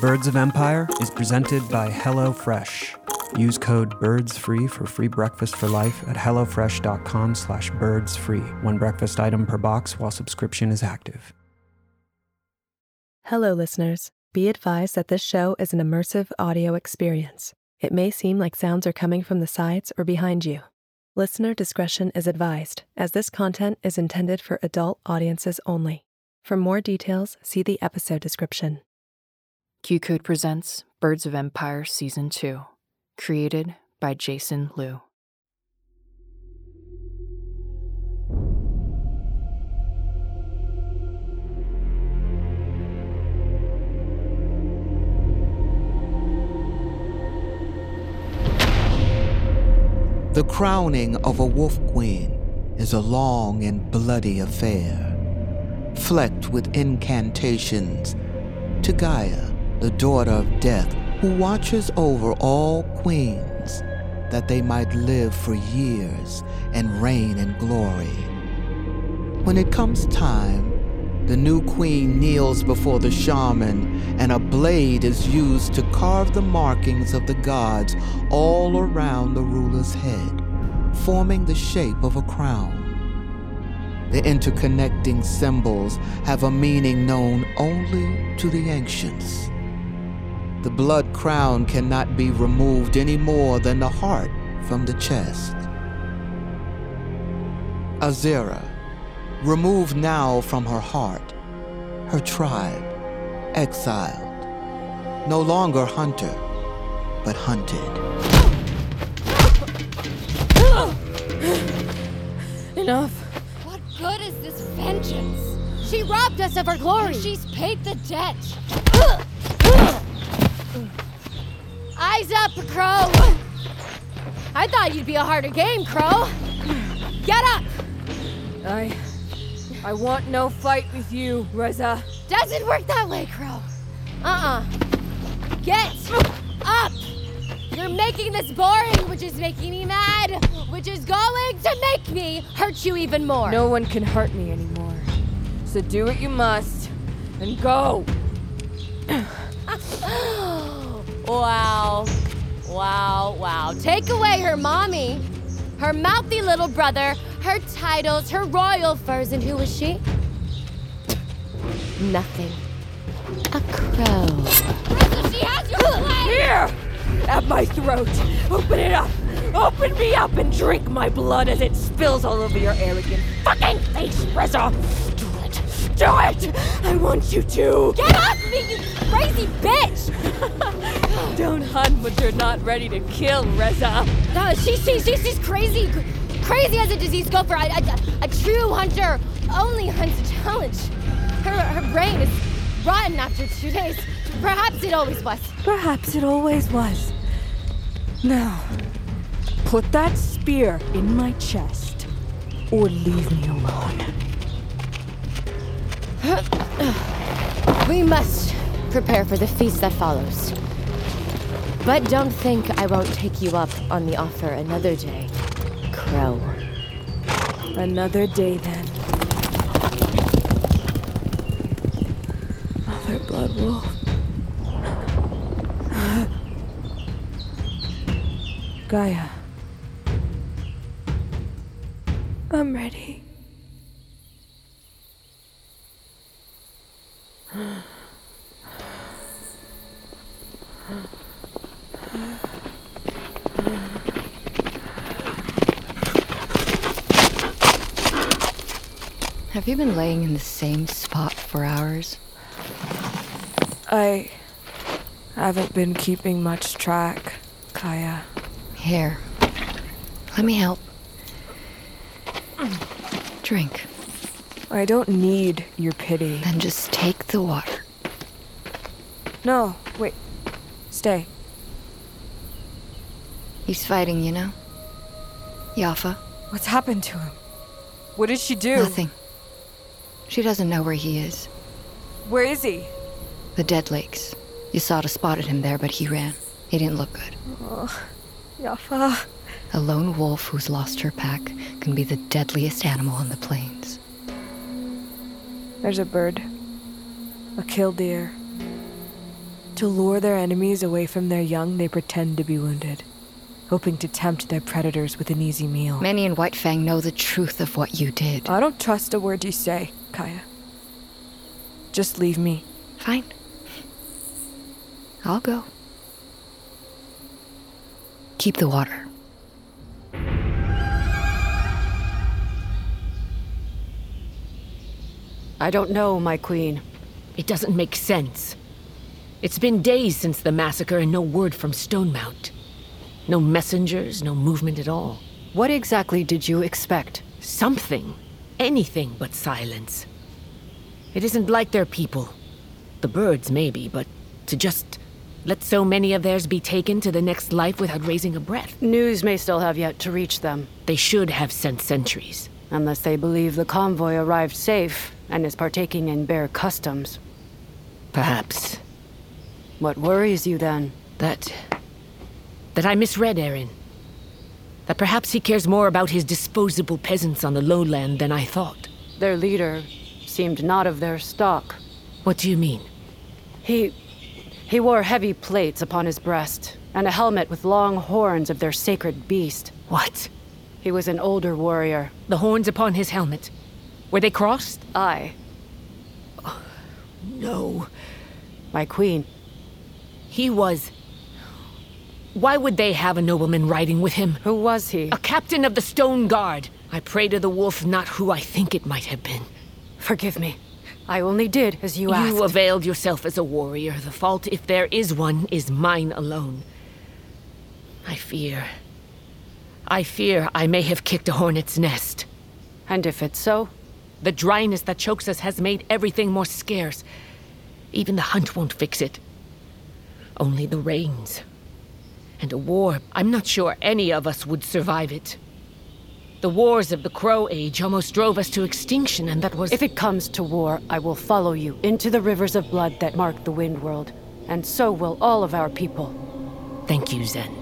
Birds of Empire is presented by HelloFresh. Use code BIRDSFREE for free breakfast for life at HelloFresh.com slash birdsfree. One breakfast item per box while subscription is active. Hello, listeners. Be advised that this show is an immersive audio experience. It may seem like sounds are coming from the sides or behind you. Listener discretion is advised, as this content is intended for adult audiences only. For more details, see the episode description. QCODE presents Birds of Empire Season 2, created by Jason Lew. The crowning of a wolf queen is a long and bloody affair, flecked with incantations to Gaia, the daughter of death, who watches over all queens, that they might live for years and reign in glory. When it comes time, the new queen kneels before the shaman, and a blade is used to carve the markings of the gods all around the ruler's head, forming the shape of a crown. The interconnecting symbols have a meaning known only to the ancients. The blood crown cannot be removed any more than the heart from the chest. Azera, removed now from her heart, her tribe, exiled, no longer hunter, but hunted. Enough. What good is this vengeance? She robbed us of our glory. She's paid the debt. Eyes up, Crow. I thought you'd be a harder game, Crow. Get up. I. I want no fight with you, Reza. Doesn't work that way, Crow. Uh uh Get up. You're making this boring, which is making me mad, which is going to make me hurt you even more. No one can hurt me anymore. So do what you must and go. Wow. Wow, wow. Take away her mommy, her mouthy little brother, her titles, her royal furs, and who is she? Nothing. A crow. She has your blade! Here! At my throat! Open it up! Open me up and drink my blood as it spills all over your arrogant fucking face, Reza! Do it! I want you to! Get off me, you crazy bitch! Don't hunt what you're not ready to kill, Reza! No, she, she, she, she's crazy. Crazy as a diseased gopher. A, a, a true hunter only hunts a challenge. Her, her brain is rotten after two days. Perhaps it always was. Perhaps it always was. Now, put that spear in my chest, or leave me alone. We must prepare for the feast that follows. But don't think I won't take you up on the offer another day, Crow. Another day, then. Mother Blood Wolf. Gaia. I'm ready. Have you been laying in the same spot for hours? I haven't been keeping much track, Kaya. Here. Let me help. Drink. I don't need your pity. Then just take the water. No, wait. Stay. He's fighting, you know? Yafa. What's happened to him? What did she do? Nothing. She doesn't know where he is. Where is he? The Dead Lakes. Yasada spotted him there, but he ran. He didn't look good. Oh, Yafa. A lone wolf who's lost her pack can be the deadliest animal on the plains. There's a bird. A killdeer. To lure their enemies away from their young, they pretend to be wounded, hoping to tempt their predators with an easy meal. Many in Whitefang know the truth of what you did. I don't trust a word you say, Kaya. Just leave me. Fine. I'll go. Keep the water. I don't know, my queen. It doesn't make sense. It's been days since the massacre and no word from Stonemount. No messengers, no movement at all. What exactly did you expect? Something. Anything but silence. It isn't like their people. The birds, maybe, but to just let so many of theirs be taken to the next life without raising a breath. News may still have yet to reach them. They should have sent sentries. Unless they believe the convoy arrived safe and is partaking in bare customs. Perhaps. What worries you then? That. that I misread Eren. That perhaps he cares more about his disposable peasants on the lowland than I thought. Their leader seemed not of their stock. What do you mean? He. he wore heavy plates upon his breast, and a helmet with long horns of their sacred beast. What? He was an older warrior. The horns upon his helmet. Were they crossed? Aye. Oh, no. My queen. He was. Why would they have a nobleman riding with him? Who was he? A captain of the Stone Guard. I pray to the wolf, not who I think it might have been. Forgive me. I only did as you, you asked. You availed yourself as a warrior. The fault, if there is one, is mine alone. I fear. I fear I may have kicked a hornet's nest. And if it's so? The dryness that chokes us has made everything more scarce. Even the hunt won't fix it. Only the rains. And a war, I'm not sure any of us would survive it. The wars of the Crow Age almost drove us to extinction, and that was. If it comes to war, I will follow you into the rivers of blood that mark the Wind World, and so will all of our people. Thank you, Zen.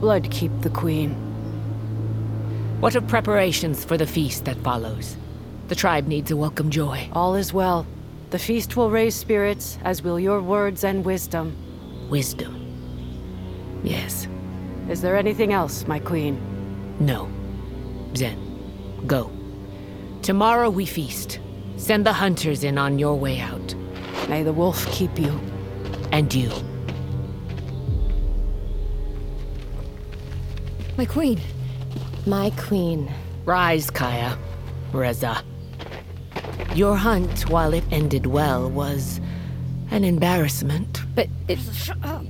Blood keep the Queen. What of preparations for the feast that follows? The tribe needs a welcome joy. All is well. The feast will raise spirits, as will your words and wisdom. Wisdom. Yes. Is there anything else, my queen? No. Zen, go. Tomorrow we feast. Send the hunters in on your way out. May the wolf keep you. And you. My queen. My queen. Rise, Kaya. Reza. Your hunt, while it ended well, was an embarrassment. But it. Shut up.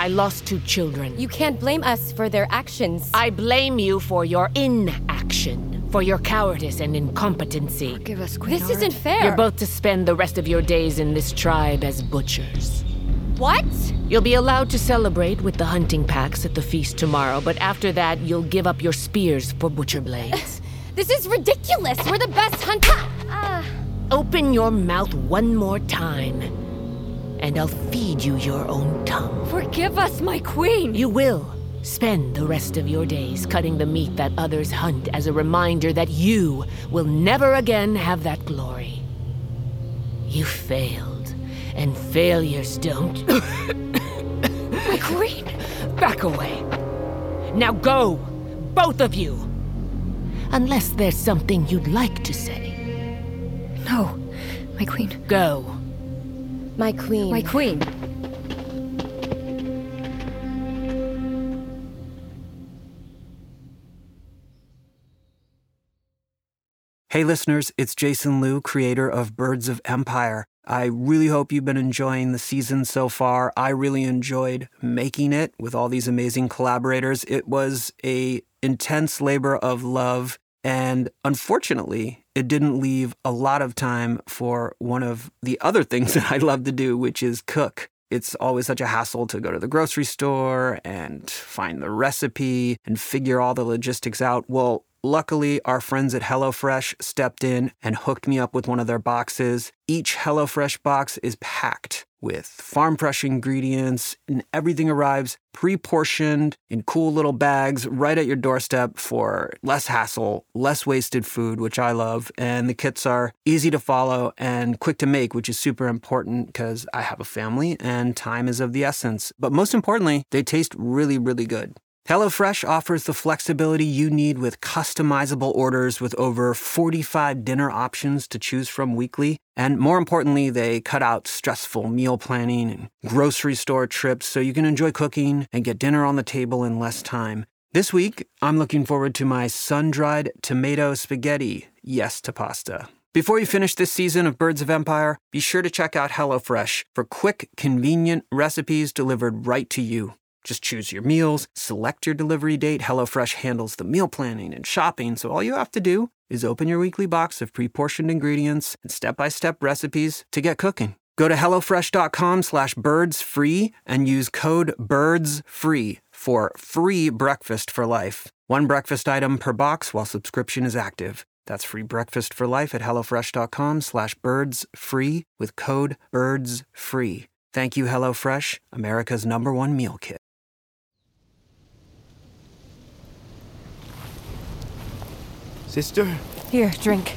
I lost two children. You can't blame us for their actions. I blame you for your inaction, for your cowardice and incompetency. Forgive us, Queen. This isn't fair. You're both to spend the rest of your days in this tribe as butchers. What? You'll be allowed to celebrate with the hunting packs at the feast tomorrow, but after that, you'll give up your spears for butcher blades. this is ridiculous. We're the best hunter. Uh. Open your mouth one more time, and I'll feed you your own tongue. Forgive us, my queen. You will. Spend the rest of your days cutting the meat that others hunt as a reminder that you will never again have that glory. You failed. And failures don't. My queen! Back away. Now go! Both of you! Unless there's something you'd like to say. No, my queen. Go. My queen. My queen. Hey, listeners, it's Jason Lew, creator of Birds of Empire. I really hope you've been enjoying the season so far. I really enjoyed making it with all these amazing collaborators. It was a intense labor of love and unfortunately, it didn't leave a lot of time for one of the other things that I love to do, which is cook. It's always such a hassle to go to the grocery store and find the recipe and figure all the logistics out. Well, Luckily, our friends at HelloFresh stepped in and hooked me up with one of their boxes. Each HelloFresh box is packed with farm fresh ingredients, and everything arrives pre portioned in cool little bags right at your doorstep for less hassle, less wasted food, which I love. And the kits are easy to follow and quick to make, which is super important because I have a family and time is of the essence. But most importantly, they taste really, really good. HelloFresh offers the flexibility you need with customizable orders with over 45 dinner options to choose from weekly. And more importantly, they cut out stressful meal planning and grocery store trips so you can enjoy cooking and get dinner on the table in less time. This week, I'm looking forward to my sun dried tomato spaghetti. Yes to pasta. Before you finish this season of Birds of Empire, be sure to check out HelloFresh for quick, convenient recipes delivered right to you. Just choose your meals, select your delivery date. HelloFresh handles the meal planning and shopping, so all you have to do is open your weekly box of pre-portioned ingredients and step-by-step recipes to get cooking. Go to HelloFresh.com slash birdsfree and use code BIRDSFREE for free breakfast for life. One breakfast item per box while subscription is active. That's free breakfast for life at HelloFresh.com slash birdsfree with code BIRDSFREE. Thank you, HelloFresh, America's number one meal kit. Sister? Here, drink.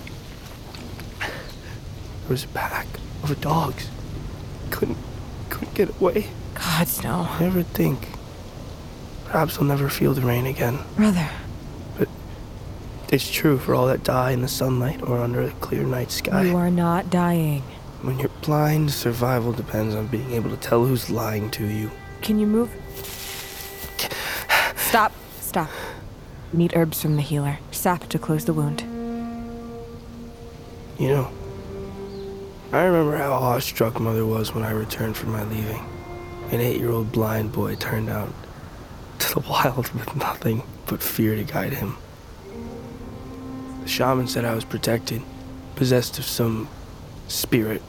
There was a pack of dogs. Couldn't, couldn't get away. God, no. Never think. Perhaps I'll never feel the rain again. Brother. But it's true for all that die in the sunlight or under a clear night sky. You are not dying. When you're blind, survival depends on being able to tell who's lying to you. Can you move? Stop. Stop. Need herbs from the healer. Sap to close the wound. You know, I remember how awestruck Mother was when I returned from my leaving. An eight year old blind boy turned out to the wild with nothing but fear to guide him. The shaman said I was protected, possessed of some spirit.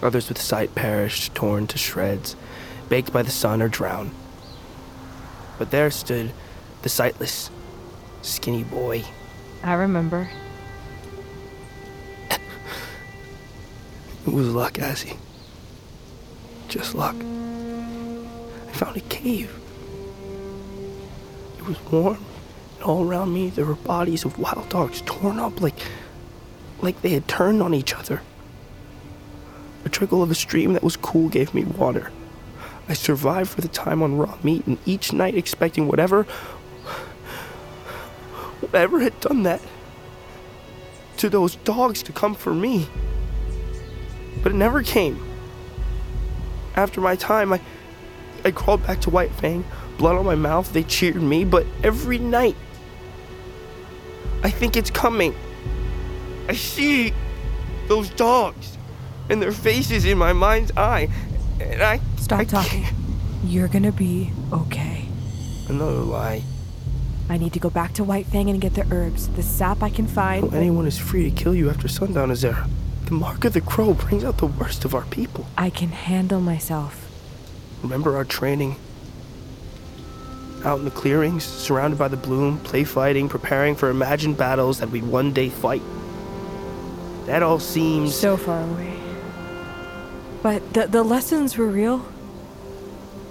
Others with sight perished, torn to shreds, baked by the sun or drowned. But there stood the sightless, skinny boy. I remember. It was luck, Azzy. Just luck. I found a cave. It was warm, and all around me there were bodies of wild dogs torn up like like they had turned on each other. A trickle of a stream that was cool gave me water. I survived for the time on raw meat, and each night expecting whatever whatever had done that to those dogs to come for me. But it never came. After my time, I, I crawled back to Whitefang, blood on my mouth. They cheered me, but every night, I think it's coming. I see those dogs and their faces in my mind's eye, and I. Stop I talking. can't- You're gonna be okay. Another lie. I need to go back to Whitefang and get the herbs, the sap I can find. Well, anyone is free to kill you after sundown, Azera. The mark of the crow brings out the worst of our people. I can handle myself. Remember our training? Out in the clearings, surrounded by the bloom, play fighting, preparing for imagined battles that we'd one day fight. That all seems. So far away. But the, the lessons were real.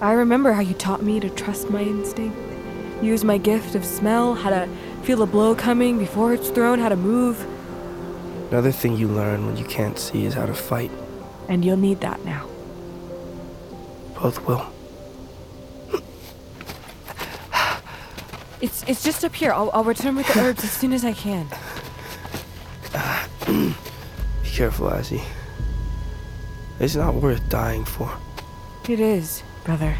I remember how you taught me to trust my instinct, use my gift of smell, how to feel a blow coming before it's thrown, how to move. Another thing you learn when you can't see is how to fight. And you'll need that now. Both will. It's it's just up here. I'll, I'll return with the herbs as soon as I can. Be careful, Azzy. It's not worth dying for. It is, brother.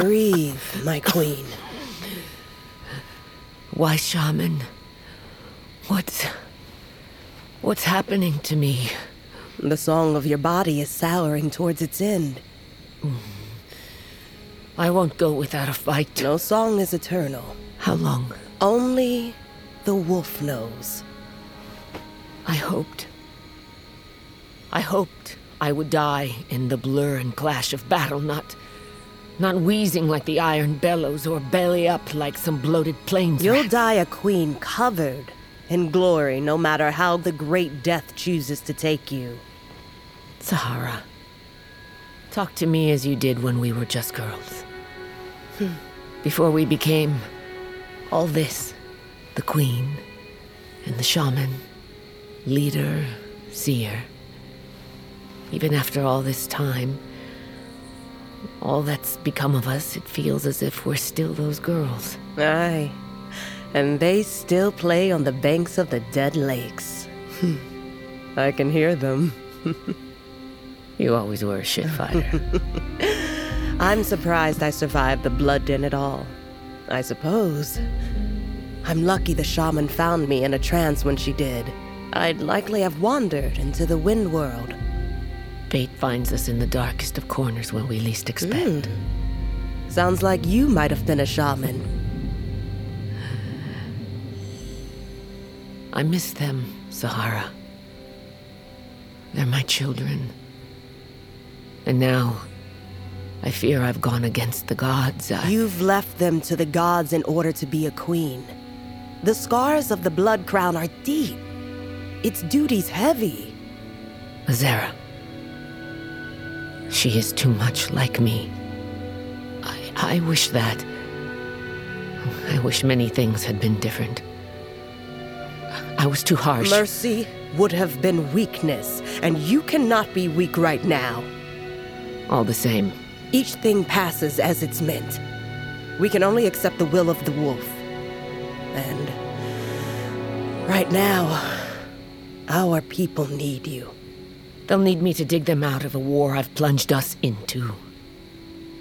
Breathe, my queen. Why, shaman? What's. What's happening to me? The song of your body is souring towards its end. Mm. I won't go without a fight. No song is eternal. How long? Only the wolf knows. I hoped. I hoped I would die in the blur and clash of battle, not. Not wheezing like the iron bellows or belly up like some bloated plains. You'll die a queen covered in glory, no matter how the great death chooses to take you. Sahara, talk to me as you did when we were just girls. Hmm. Before we became all this the queen and the shaman, leader, seer. Even after all this time, all that's become of us, it feels as if we're still those girls. Aye. And they still play on the banks of the dead lakes. Hmm. I can hear them. You always were a shit fighter. I'm surprised I survived the blood den at all. I suppose. I'm lucky the shaman found me in a trance when she did. I'd likely have wandered into the wind world. Fate finds us in the darkest of corners when we least expect. Hmm. Sounds like you might have been a shaman. I miss them, Sahara. They're my children. And now, I fear I've gone against the gods. I... You've left them to the gods in order to be a queen. The scars of the blood crown are deep. Its duty's heavy. Azera. She is too much like me. I, I wish that. I wish many things had been different. I was too harsh. Mercy would have been weakness, and you cannot be weak right now. All the same. Each thing passes as it's meant. We can only accept the will of the wolf. And right now, our people need you. They'll need me to dig them out of a war I've plunged us into.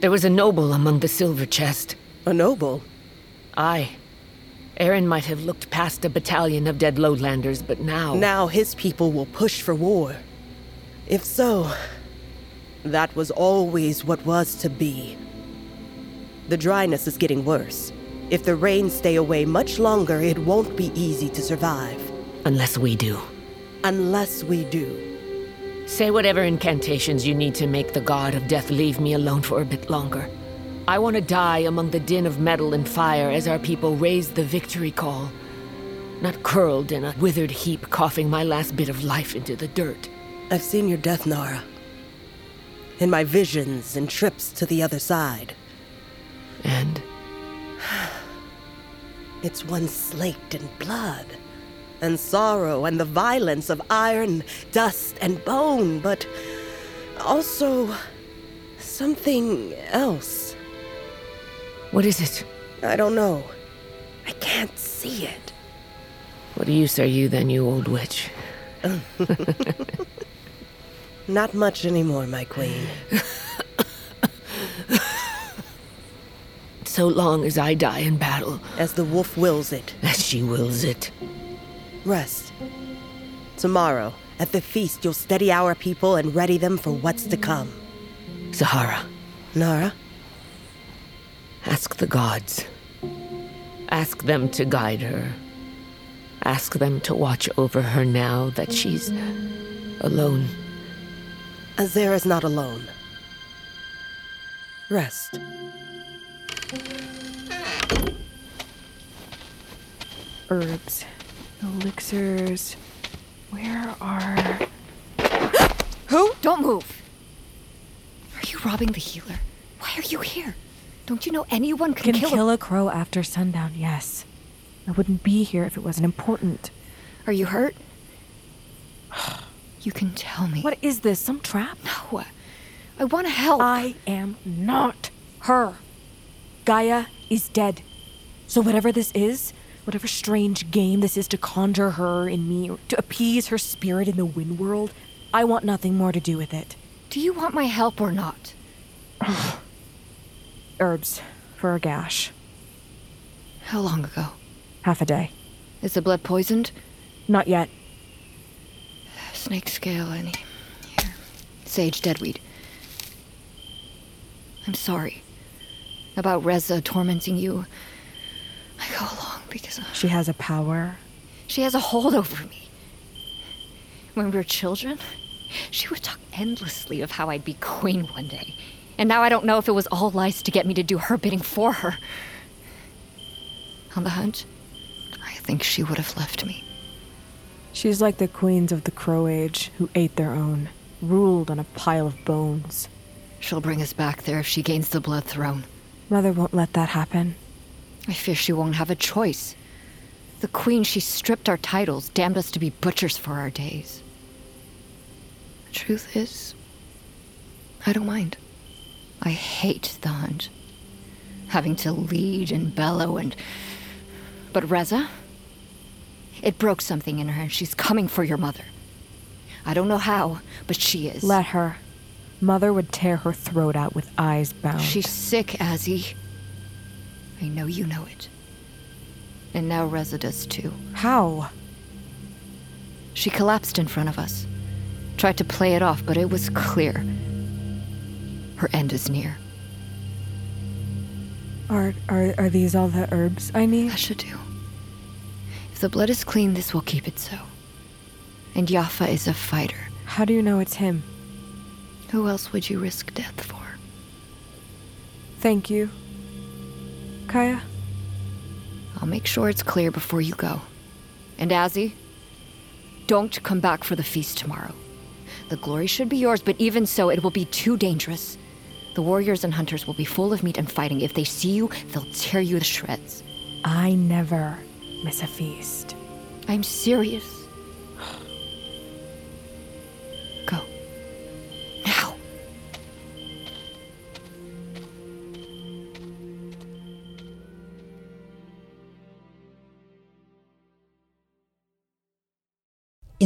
There was a noble among the silver chest. A noble? Aye. Aaron might have looked past a battalion of dead lowlanders, but now. Now his people will push for war. If so, that was always what was to be. The dryness is getting worse. If the rains stay away much longer, it won't be easy to survive. Unless we do. Unless we do. Say whatever incantations you need to make the god of death leave me alone for a bit longer. I want to die among the din of metal and fire as our people raise the victory call. Not curled in a withered heap, coughing my last bit of life into the dirt. I've seen your death, Nara. In my visions and trips to the other side. And? It's one slaked in blood, and sorrow, and the violence of iron, dust, and bone, but also something else. What is it? I don't know. I can't see it. What use are you then, you old witch? Not much anymore, my queen. so long as I die in battle. As the wolf wills it. As she wills it. Rest. Tomorrow, at the feast, you'll steady our people and ready them for what's to come. Sahara. Nara? Ask the gods. Ask them to guide her. Ask them to watch over her now that she's alone. Azera's not alone. Rest. Herbs, elixirs. Where are. Who? Don't move! Are you robbing the healer? Why are you here? Don't you know anyone can, Can kill, kill a crow after sundown, yes. I wouldn't be here if it wasn't important. Are you hurt? You can tell me. What is this? Some trap? No. I want to help. I am not her. Gaia is dead. So whatever this is, whatever strange game this is to conjure her in me, to appease her spirit in the wind world, I want nothing more to do with it. Do you want my help or not? Herbs for a gash. How long ago? Half a day. Is the blood poisoned? Not yet. Snake scale, any. Here. Sage deadweed. I'm sorry. About Reza tormenting you. I go along because. She has a power. She has a hold over me. When we were children, she would talk endlessly of how I'd be queen one day. And now I don't know if it was all lies to get me to do her bidding for her. On the hunt, I think she would have left me. She's like the queens of the Crow Age who ate their own, ruled on a pile of bones. She'll bring us back there if she gains the Blood Throne. Mother won't let that happen. I fear she won't have a choice. The Queen, she stripped our titles, damned us to be butchers for our days. The truth is, I don't mind. I hate the hunt. Having to lead and bellow and. But Reza? It broke something in her and she's coming for your mother. I don't know how, but she is. Let her. Mother would tear her throat out with eyes bound. She's sick, Azzy. I know you know it. And now Reza does too. How? She collapsed in front of us. Tried to play it off, but it was clear. Her end is near. Are, are, are these all the herbs I need? I should do. If the blood is clean, this will keep it so. And Yafa is a fighter. How do you know it's him? Who else would you risk death for? Thank you. Kaya? I'll make sure it's clear before you go. And Azzy, don't come back for the feast tomorrow. The glory should be yours, but even so, it will be too dangerous. The warriors and hunters will be full of meat and fighting. If they see you, they'll tear you to shreds. I never miss a feast. I'm serious.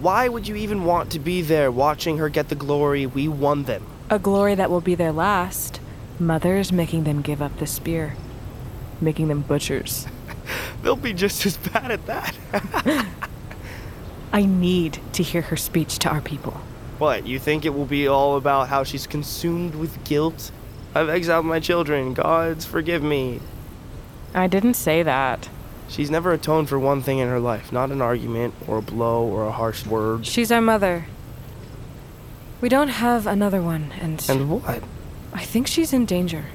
Why would you even want to be there watching her get the glory? We won them. A glory that will be their last. Mother's making them give up the spear, making them butchers. They'll be just as bad at that. I need to hear her speech to our people. what, you think it will be all about how she's consumed with guilt? I've exiled my children. Gods, forgive me. I didn't say that. She's never atoned for one thing in her life not an argument, or a blow, or a harsh word. She's our mother. We don't have another one, and. And what? I think she's in danger.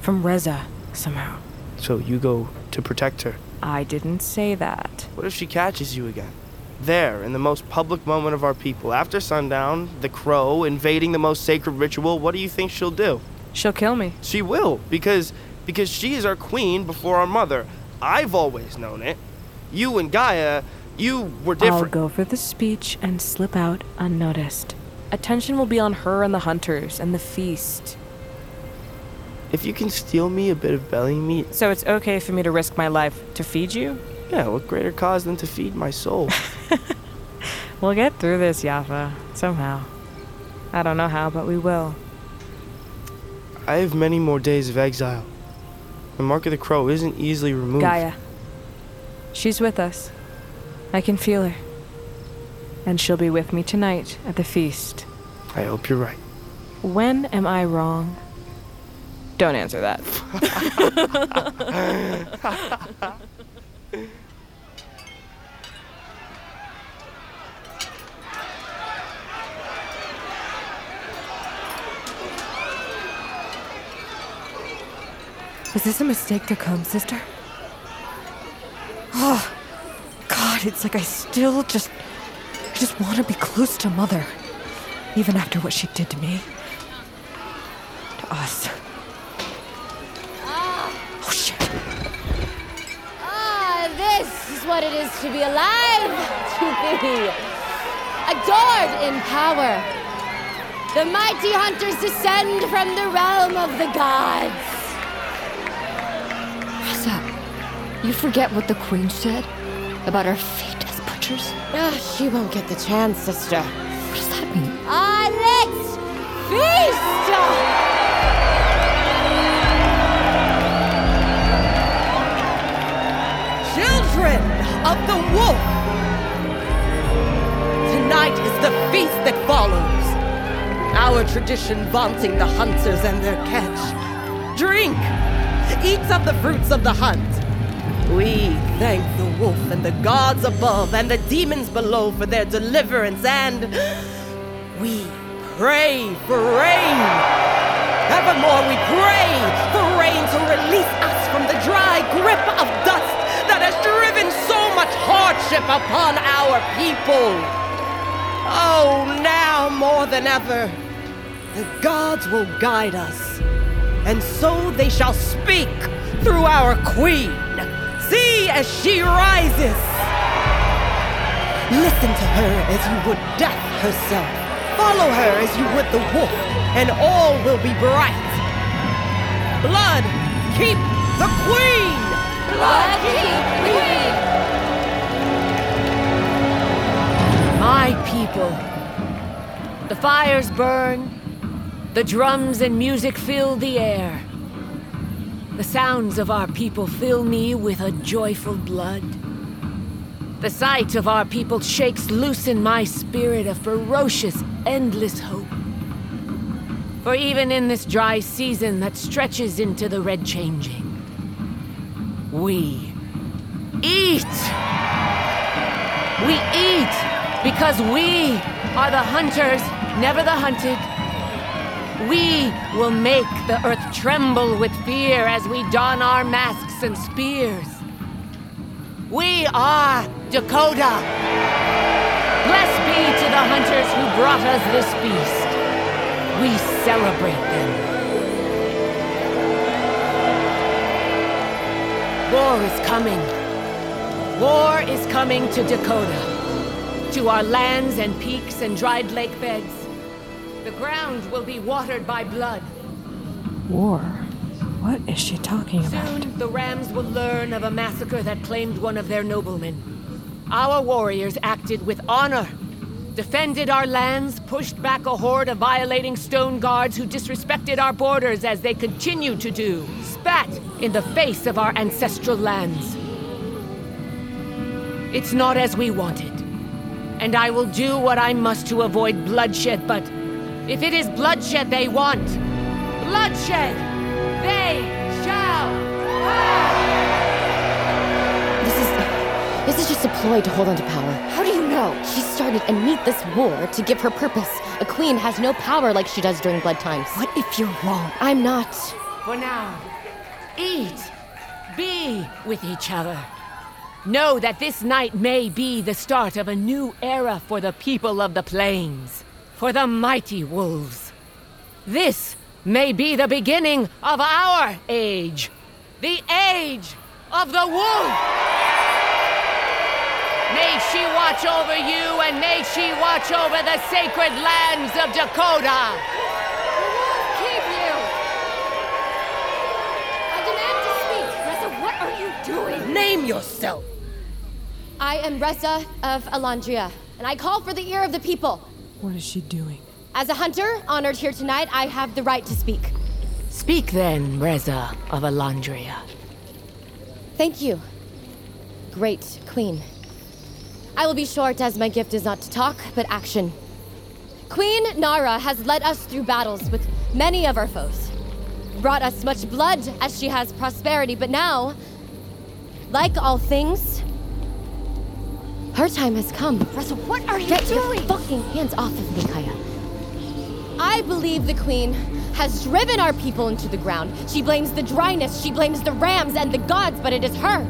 From Reza, somehow. So you go to protect her. I didn't say that. What if she catches you again? There, in the most public moment of our people, after sundown, the crow invading the most sacred ritual, what do you think she'll do? She'll kill me. She will, because because she is our queen before our mother. I've always known it. You and Gaia, you were different. I'll go for the speech and slip out unnoticed. Attention will be on her and the hunters and the feast. If you can steal me a bit of belly meat, So it's okay for me to risk my life to feed you? Yeah, what greater cause than to feed my soul? We'll get through this, Yafa, somehow. I don't know how, but we will. I have many more days of exile. The mark of the crow isn't easily removed. Gaia. She's with us. I can feel her. And she'll be with me tonight at the feast. I hope you're right. When am I wrong? Don't answer that. Was this a mistake to come, sister? Oh, God, it's like I still just. I just want to be close to Mother. Even after what she did to me. To us. Oh, shit. Ah, this is what it is to be alive, to be adored in power. The mighty hunters descend from the realm of the gods. You forget what the Queen said about our fate as butchers? Ah, she won't get the chance, sister. What does that mean? Ah, let's feast! Children of the wolf! Tonight is the feast that follows. Our tradition vaunting the hunters and their catch. Drink! Eat of the fruits of the hunt. We thank the wolf and the gods above and the demons below for their deliverance, and we pray for rain. Evermore we pray for rain to release us from the dry grip of dust that has driven so much hardship upon our people. Oh, now more than ever, the gods will guide us, and so they shall speak through our queen. See as she rises. Listen to her as you would death herself. Follow her as you would the wolf, and all will be bright. Blood, keep the queen! Blood keep the queen! My people. The fires burn, the drums and music fill the air. The sounds of our people fill me with a joyful blood. The sight of our people shakes loose in my spirit a ferocious, endless hope. For even in this dry season that stretches into the red changing, we eat! We eat because we are the hunters, never the hunted. We will make the earth tremble with fear as we don our masks and spears. We are Dakota. Blessed be to the hunters who brought us this feast. We celebrate them. War is coming. War is coming to Dakota. To our lands and peaks and dried lake beds. The ground will be watered by blood. War? What is she talking about? Soon the Rams will learn of a massacre that claimed one of their noblemen. Our warriors acted with honor, defended our lands, pushed back a horde of violating stone guards who disrespected our borders as they continue to do, spat in the face of our ancestral lands. It's not as we wanted, and I will do what I must to avoid bloodshed, but if it is bloodshed they want, bloodshed they shall have. This is. This is just a ploy to hold on to power. How do you know? She started and need this war to give her purpose. A queen has no power like she does during blood times. What if you're wrong? I'm not. For now, eat, be with each other. Know that this night may be the start of a new era for the people of the plains, for the mighty wolves. This may be the beginning of our age, the age of the wolf. May she watch over you and may she watch over the sacred lands of Dakota. The wolves keep you! I demand to speak! Reza, what are you doing? Name yourself! I am Reza of Alandria, and I call for the ear of the people. What is she doing? As a hunter honored here tonight, I have the right to speak. Speak then, Reza of Alandria. Thank you, great queen. I will be short as my gift is not to talk, but action. Queen Nara has led us through battles with many of our foes, brought us much blood as she has prosperity, but now, like all things, her time has come. Russell, what are you Get doing? your fucking hands off of me, Kaya. I believe the queen has driven our people into the ground. She blames the dryness, she blames the rams and the gods, but it is her.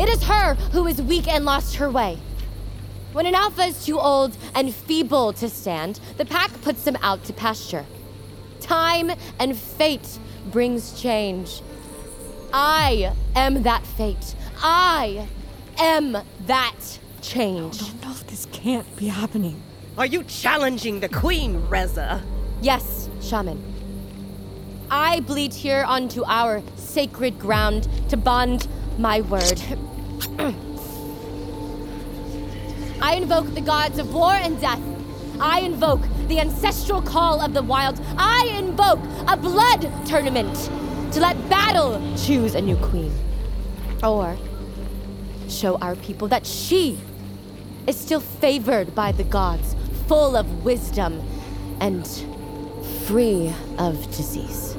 It is her who is weak and lost her way. When an alpha is too old and feeble to stand, the pack puts him out to pasture. Time and fate brings change. I am that fate. I am that change. I don't know if this can't be happening. Are you challenging the queen, Reza? Yes, shaman. I bleed here onto our sacred ground to bond my word. I invoke the gods of war and death. I invoke the ancestral call of the wild. I invoke a blood tournament to let battle choose a new queen. Or show our people that she is still favored by the gods, full of wisdom and free of disease.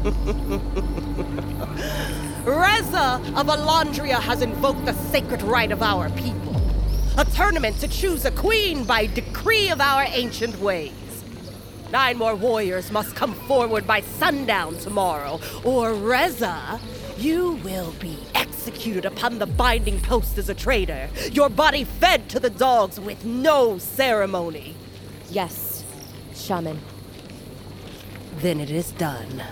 Reza of Alandria has invoked the sacred right of our people. A tournament to choose a queen by decree of our ancient ways. Nine more warriors must come forward by sundown tomorrow, or Reza, you will be executed upon the binding post as a traitor, your body fed to the dogs with no ceremony. Yes, shaman. Then it is done.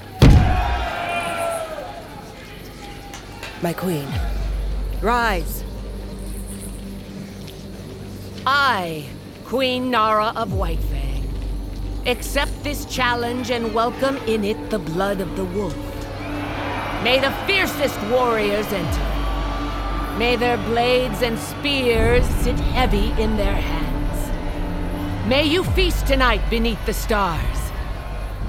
My queen, rise. I, Queen Nara of Whitefang, accept this challenge and welcome in it the blood of the wolf. May the fiercest warriors enter. May their blades and spears sit heavy in their hands. May you feast tonight beneath the stars.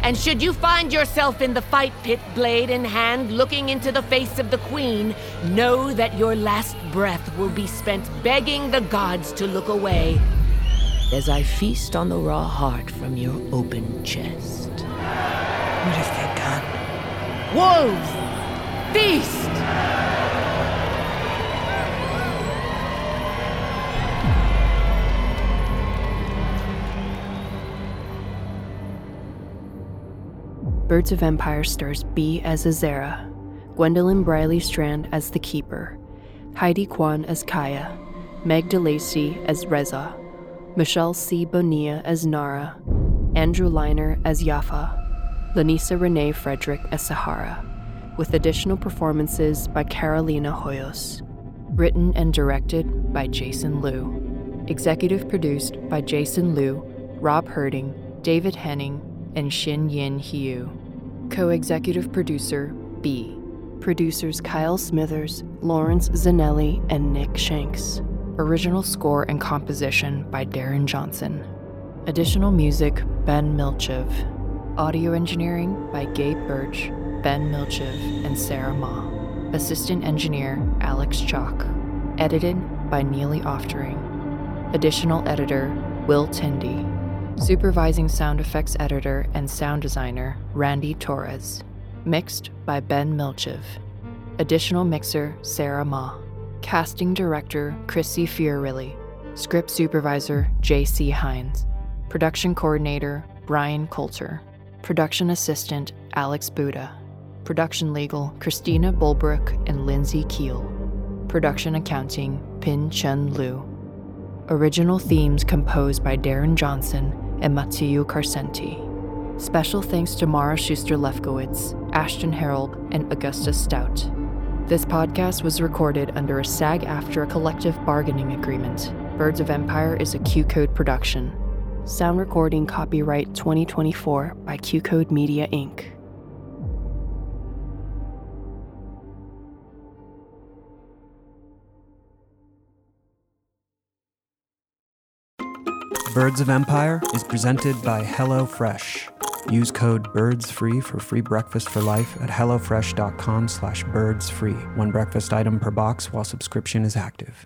And should you find yourself in the fight pit, blade in hand, looking into the face of the queen, know that your last breath will be spent begging the gods to look away as I feast on the raw heart from your open chest. What have they done? Wolves! Feast! Birds of Empire stars B as Azera, Gwendolyn Briley Strand as the Keeper, Heidi Kwan as Kaya, Meg DeLacy as Reza, Michelle C. Bonilla as Nara, Andrew Liner as Yafa, Lanisa Renee Frederick as Sahara, with additional performances by Carolina Hoyos. Written and directed by Jason Lew. Executive produced by Jason Lew, Rob Herding, David Henning, and Shin Yin Hiu. Co executive producer B. Producers Kyle Smithers, Lawrence Zanelli, and Nick Shanks. Original score and composition by Darren Johnson. Additional music Ben Milchev. Audio engineering by Gabe Birch, Ben Milchev, and Sarah Ma. Assistant engineer Alex Chalk. Edited by Neely Oftering. Additional editor Will Tindy. Supervising sound effects editor and sound designer Randy Torres. Mixed by Ben Milchev. Additional mixer Sarah Ma. Casting director Chrissy Fiorilli. Script supervisor J.C. Hines. Production coordinator Brian Coulter. Production assistant Alex Buda. Production legal Christina Bulbrook and Lindsay Keel. Production accounting Pin Chen Liu. Original themes composed by Darren Johnson and Matiu Carcenti. Special thanks to Mara Schuster Lefkowitz, Ashton Harold, and Augusta Stout. This podcast was recorded under a SAG-AFTRA collective bargaining agreement. Birds of Empire is a QCODE production. Sound recording copyright 2024 by QCODE Media Inc. Birds of Empire is presented by HelloFresh. Use code BIRDSFREE for free breakfast for life at HelloFresh.com slash birdsfree. One breakfast item per box while subscription is active.